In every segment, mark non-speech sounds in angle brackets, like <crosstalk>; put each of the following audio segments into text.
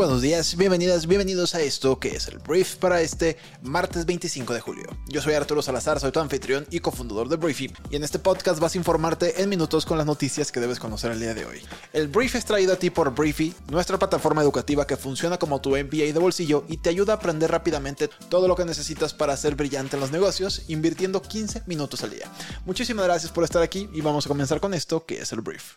Buenos días, bienvenidas, bienvenidos a esto que es el brief para este martes 25 de julio. Yo soy Arturo Salazar, soy tu anfitrión y cofundador de Briefy, y en este podcast vas a informarte en minutos con las noticias que debes conocer el día de hoy. El brief es traído a ti por Briefy, nuestra plataforma educativa que funciona como tu MBA de bolsillo y te ayuda a aprender rápidamente todo lo que necesitas para ser brillante en los negocios, invirtiendo 15 minutos al día. Muchísimas gracias por estar aquí y vamos a comenzar con esto que es el brief.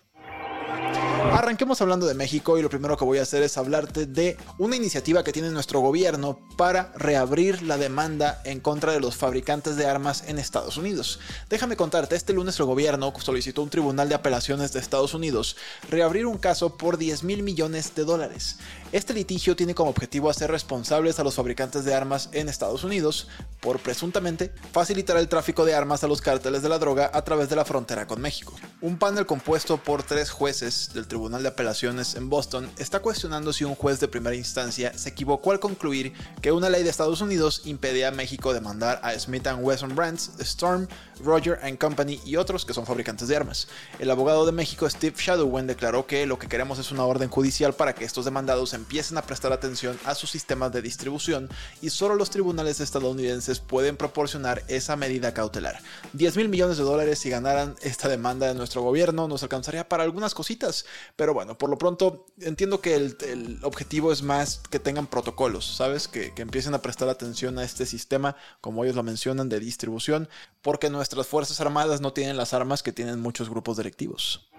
Arranquemos hablando de México y lo primero que voy a hacer es hablarte de una iniciativa que tiene nuestro gobierno para reabrir la demanda en contra de los fabricantes de armas en Estados Unidos. Déjame contarte, este lunes el gobierno solicitó un tribunal de apelaciones de Estados Unidos reabrir un caso por 10 mil millones de dólares. Este litigio tiene como objetivo hacer responsables a los fabricantes de armas en Estados Unidos por presuntamente facilitar el tráfico de armas a los cárteles de la droga a través de la frontera con México. Un panel compuesto por tres jueces del Tribunal de Apelaciones en Boston está cuestionando si un juez de primera instancia se equivocó al concluir que una ley de Estados Unidos impedía a México demandar a Smith Wesson Brands, Storm, Roger Company y otros que son fabricantes de armas. El abogado de México Steve Shadowwen declaró que lo que queremos es una orden judicial para que estos demandados empiecen a prestar atención a sus sistemas de distribución y solo los tribunales estadounidenses pueden proporcionar esa medida cautelar. 10 mil millones de dólares si ganaran esta demanda de nuestro gobierno nos alcanzaría para algunas cositas, pero bueno, por lo pronto entiendo que el, objetivo es más que tengan protocolos, ¿sabes? Que, que empiecen a prestar atención a este sistema, como ellos lo mencionan, de distribución, porque nuestras Fuerzas Armadas no tienen las armas que tienen muchos grupos directivos.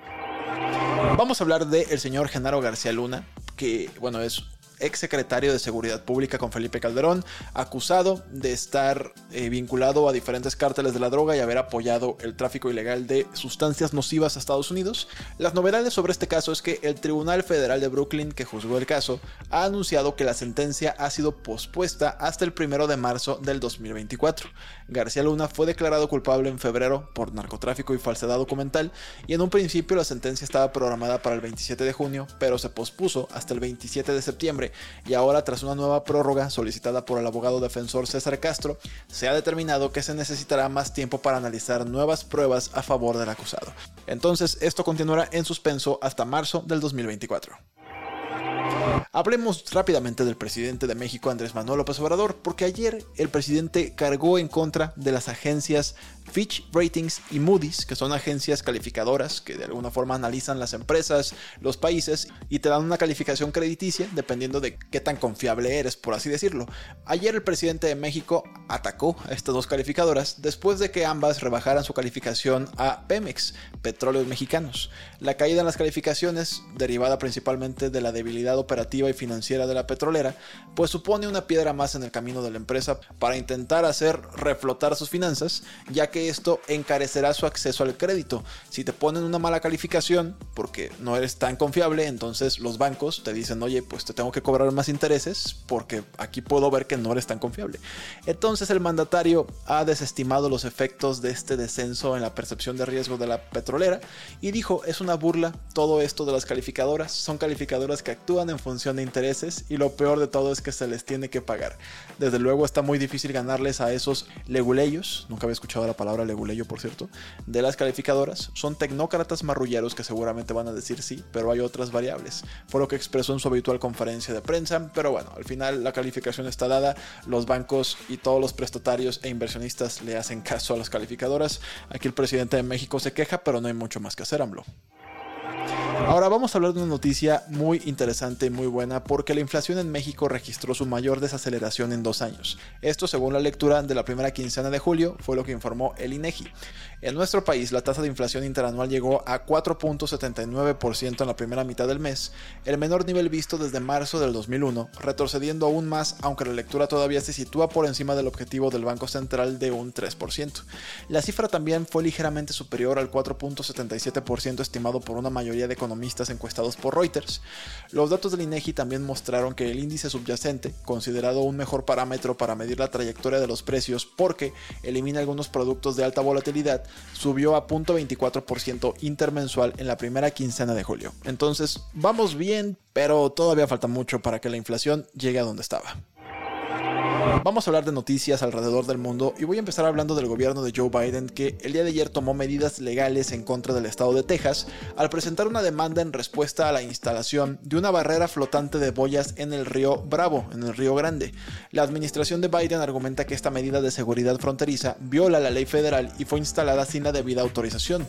Vamos a hablar del señor Genaro García Luna, que bueno, es ex secretario de Seguridad Pública con Felipe Calderón, acusado de estar eh, vinculado a diferentes cárteles de la droga y haber apoyado el tráfico ilegal de sustancias nocivas a Estados Unidos. Las novedades sobre este caso es que el Tribunal Federal de Brooklyn, que juzgó el caso, ha anunciado que la sentencia ha sido pospuesta hasta el primero de marzo del 2024. García Luna fue declarado culpable en febrero por narcotráfico y falsedad documental y en un principio la sentencia estaba programada para el 27 de junio, pero se pospuso hasta el 27 de septiembre y ahora tras una nueva prórroga solicitada por el abogado defensor César Castro, se ha determinado que se necesitará más tiempo para analizar nuevas pruebas a favor del acusado. Entonces, esto continuará en suspenso hasta marzo del 2024. Hablemos rápidamente del presidente de México, Andrés Manuel López Obrador, porque ayer el presidente cargó en contra de las agencias Fitch Ratings y Moody's, que son agencias calificadoras que de alguna forma analizan las empresas, los países y te dan una calificación crediticia dependiendo de qué tan confiable eres, por así decirlo. Ayer el presidente de México atacó a estas dos calificadoras después de que ambas rebajaran su calificación a Pemex, Petróleos Mexicanos. La caída en las calificaciones, derivada principalmente de la debilidad operativa y financiera de la petrolera, pues supone una piedra más en el camino de la empresa para intentar hacer reflotar sus finanzas, ya que esto encarecerá su acceso al crédito. Si te ponen una mala calificación porque no eres tan confiable, entonces los bancos te dicen, oye, pues te tengo que cobrar más intereses porque aquí puedo ver que no eres tan confiable. Entonces el mandatario ha desestimado los efectos de este descenso en la percepción de riesgo de la petrolera y dijo, es una burla todo esto de las calificadoras, son calificadoras que actúan en función de intereses y lo peor de todo es que se les tiene que pagar. Desde luego está muy difícil ganarles a esos leguleyos, nunca había escuchado la palabra leguleyo, por cierto, de las calificadoras. Son tecnócratas marrulleros que seguramente van a decir sí, pero hay otras variables. Fue lo que expresó en su habitual conferencia de prensa, pero bueno, al final la calificación está dada, los bancos y todos los prestatarios e inversionistas le hacen caso a las calificadoras. Aquí el presidente de México se queja, pero no hay mucho más que hacer, AMLO. Ahora vamos a hablar de una noticia muy interesante y muy buena porque la inflación en México registró su mayor desaceleración en dos años. Esto según la lectura de la primera quincena de julio fue lo que informó el INEGI. En nuestro país la tasa de inflación interanual llegó a 4.79% en la primera mitad del mes, el menor nivel visto desde marzo del 2001, retrocediendo aún más aunque la lectura todavía se sitúa por encima del objetivo del Banco Central de un 3%. La cifra también fue ligeramente superior al 4.77% estimado por una mayoría de economistas economistas encuestados por Reuters. Los datos del INEGI también mostraron que el índice subyacente, considerado un mejor parámetro para medir la trayectoria de los precios porque elimina algunos productos de alta volatilidad, subió a 0.24% intermensual en la primera quincena de julio. Entonces, vamos bien, pero todavía falta mucho para que la inflación llegue a donde estaba. Vamos a hablar de noticias alrededor del mundo y voy a empezar hablando del gobierno de Joe Biden que el día de ayer tomó medidas legales en contra del estado de Texas al presentar una demanda en respuesta a la instalación de una barrera flotante de boyas en el río Bravo, en el río Grande. La administración de Biden argumenta que esta medida de seguridad fronteriza viola la ley federal y fue instalada sin la debida autorización.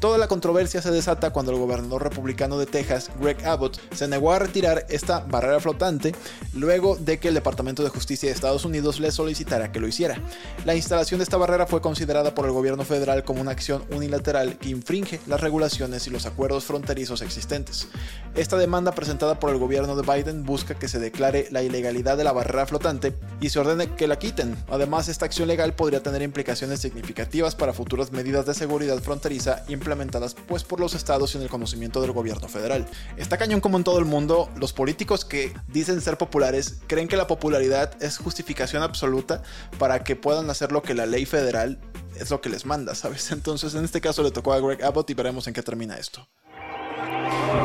Toda la controversia se desata cuando el gobernador republicano de Texas, Greg Abbott, se negó a retirar esta barrera flotante luego de que el Departamento de Justicia de Estados Unidos le solicitara que lo hiciera. La instalación de esta barrera fue considerada por el gobierno federal como una acción unilateral que infringe las regulaciones y los acuerdos fronterizos existentes. Esta demanda presentada por el gobierno de Biden busca que se declare la ilegalidad de la barrera flotante y se ordene que la quiten. Además, esta acción legal podría tener implicaciones significativas para futuras medidas de seguridad fronteriza implementadas pues por los estados sin el conocimiento del gobierno federal. Está cañón como en todo el mundo, los políticos que dicen ser populares creen que la popularidad es justificación absoluta para que puedan hacer lo que la ley federal es lo que les manda, ¿sabes? <laughs> Entonces en este caso le tocó a Greg Abbott y veremos en qué termina esto.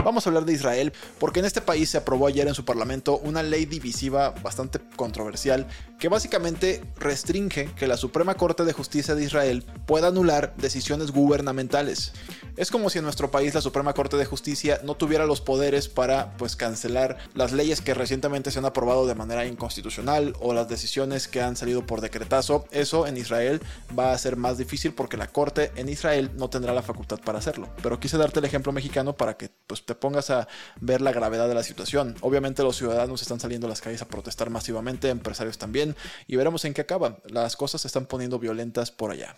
Vamos a hablar de Israel porque en este país se aprobó ayer en su parlamento una ley divisiva bastante controversial que básicamente restringe que la Suprema Corte de Justicia de Israel pueda anular decisiones gubernamentales. Es como si en nuestro país la Suprema Corte de Justicia no tuviera los poderes para pues cancelar las leyes que recientemente se han aprobado de manera inconstitucional o las decisiones que han salido por decretazo. Eso en Israel va a ser más difícil porque la Corte en Israel no tendrá la facultad para hacerlo. Pero quise darte el ejemplo mexicano para que pues, te pongas a ver la gravedad de la situación. Obviamente los ciudadanos están saliendo a las calles a protestar masivamente, empresarios también, y veremos en qué acaban. Las cosas se están poniendo violentas por allá.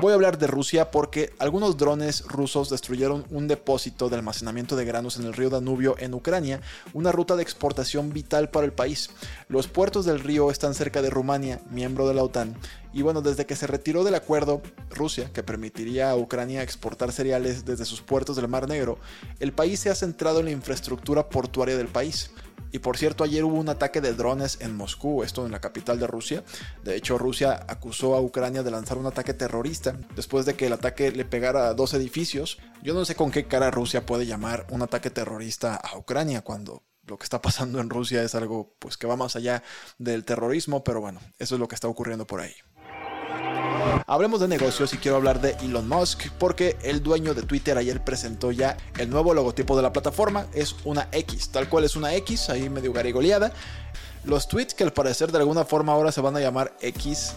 Voy a hablar de Rusia porque algunos drones rusos destruyeron un depósito de almacenamiento de granos en el río Danubio en Ucrania, una ruta de exportación vital para el país. Los puertos del río están cerca de Rumania, miembro de la OTAN, y bueno, desde que se retiró del acuerdo Rusia, que permitiría a Ucrania exportar cereales desde sus puertos del Mar Negro, el país se ha centrado en la infraestructura portuaria del país. Y por cierto, ayer hubo un ataque de drones en Moscú, esto en la capital de Rusia. De hecho, Rusia acusó a Ucrania de lanzar un ataque terrorista después de que el ataque le pegara a dos edificios. Yo no sé con qué cara Rusia puede llamar un ataque terrorista a Ucrania cuando lo que está pasando en Rusia es algo pues que va más allá del terrorismo, pero bueno, eso es lo que está ocurriendo por ahí. Hablemos de negocios y quiero hablar de Elon Musk porque el dueño de Twitter ayer presentó ya el nuevo logotipo de la plataforma. Es una X, tal cual es una X, ahí medio garigoleada. Los tweets que al parecer de alguna forma ahora se van a llamar X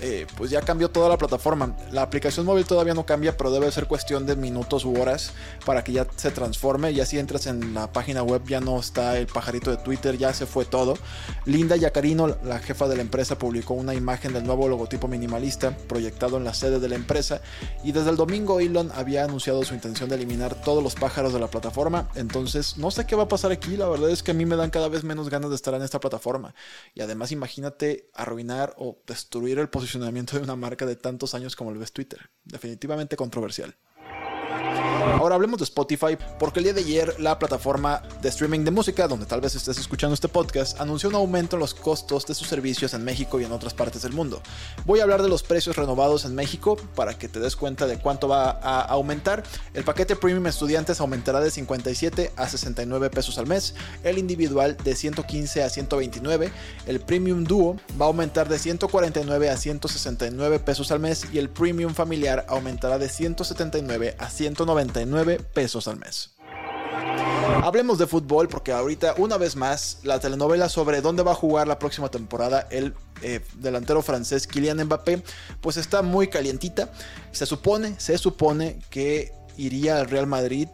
eh, pues ya cambió toda la plataforma. La aplicación móvil todavía no cambia, pero debe ser cuestión de minutos u horas para que ya se transforme. Ya si entras en la página web ya no está el pajarito de Twitter, ya se fue todo. Linda Yacarino, la jefa de la empresa, publicó una imagen del nuevo logotipo minimalista proyectado en la sede de la empresa. Y desde el domingo Elon había anunciado su intención de eliminar todos los pájaros de la plataforma. Entonces no sé qué va a pasar aquí. La verdad es que a mí me dan cada vez menos ganas de estar en esta plataforma. Y además imagínate arruinar o destruir el posicionamiento de una marca de tantos años como lo es Twitter. Definitivamente controversial. Ahora hablemos de Spotify, porque el día de ayer la plataforma de streaming de música, donde tal vez estés escuchando este podcast, anunció un aumento en los costos de sus servicios en México y en otras partes del mundo. Voy a hablar de los precios renovados en México para que te des cuenta de cuánto va a aumentar. El paquete Premium Estudiantes aumentará de 57 a 69 pesos al mes, el individual de 115 a 129, el Premium Duo va a aumentar de 149 a 169 pesos al mes y el Premium Familiar aumentará de 179 a 199 pesos al mes. Hablemos de fútbol porque ahorita una vez más la telenovela sobre dónde va a jugar la próxima temporada el eh, delantero francés Kylian Mbappé pues está muy calientita. Se supone, se supone que iría al Real Madrid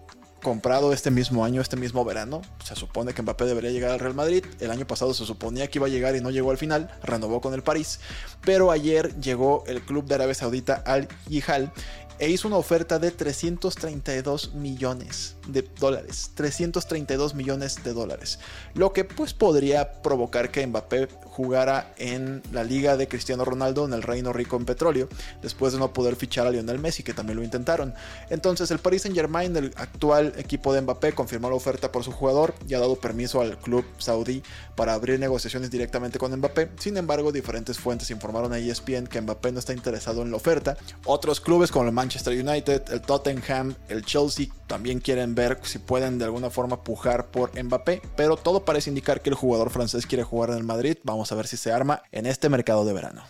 comprado este mismo año, este mismo verano. Se supone que Mbappé debería llegar al Real Madrid. El año pasado se suponía que iba a llegar y no llegó al final. Renovó con el París. Pero ayer llegó el club de Arabia Saudita Al Yihal e hizo una oferta de 332 millones de dólares. 332 millones de dólares. Lo que pues podría provocar que Mbappé jugara en la liga de Cristiano Ronaldo en el Reino Rico en petróleo, después de no poder fichar a Lionel Messi, que también lo intentaron. Entonces el Paris Saint Germain, el actual equipo de Mbappé, confirmó la oferta por su jugador y ha dado permiso al club saudí para abrir negociaciones directamente con Mbappé. Sin embargo, diferentes fuentes informaron a ESPN que Mbappé no está interesado en la oferta. Otros clubes como el Manchester United, el Tottenham, el Chelsea también quieren ver si pueden de alguna forma pujar por Mbappé, pero todo parece indicar que el jugador francés quiere jugar en el Madrid. Vamos a ver si se arma en este mercado de verano.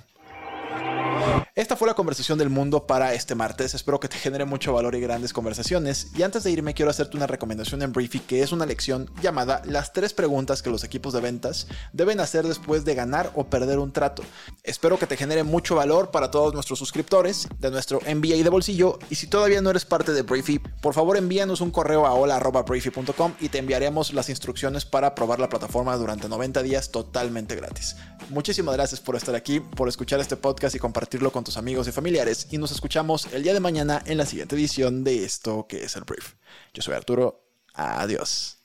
Esta fue la conversación del mundo para este martes. Espero que te genere mucho valor y grandes conversaciones. Y antes de irme, quiero hacerte una recomendación en Briefy, que es una lección llamada Las tres preguntas que los equipos de ventas deben hacer después de ganar o perder un trato. Espero que te genere mucho valor para todos nuestros suscriptores de nuestro MBA de bolsillo. Y si todavía no eres parte de Briefy, por favor envíanos un correo a hola.briefy.com y te enviaremos las instrucciones para probar la plataforma durante 90 días totalmente gratis. Muchísimas gracias por estar aquí, por escuchar este podcast y compartirlo tus amigos y familiares y nos escuchamos el día de mañana en la siguiente edición de esto que es el brief. Yo soy Arturo, adiós.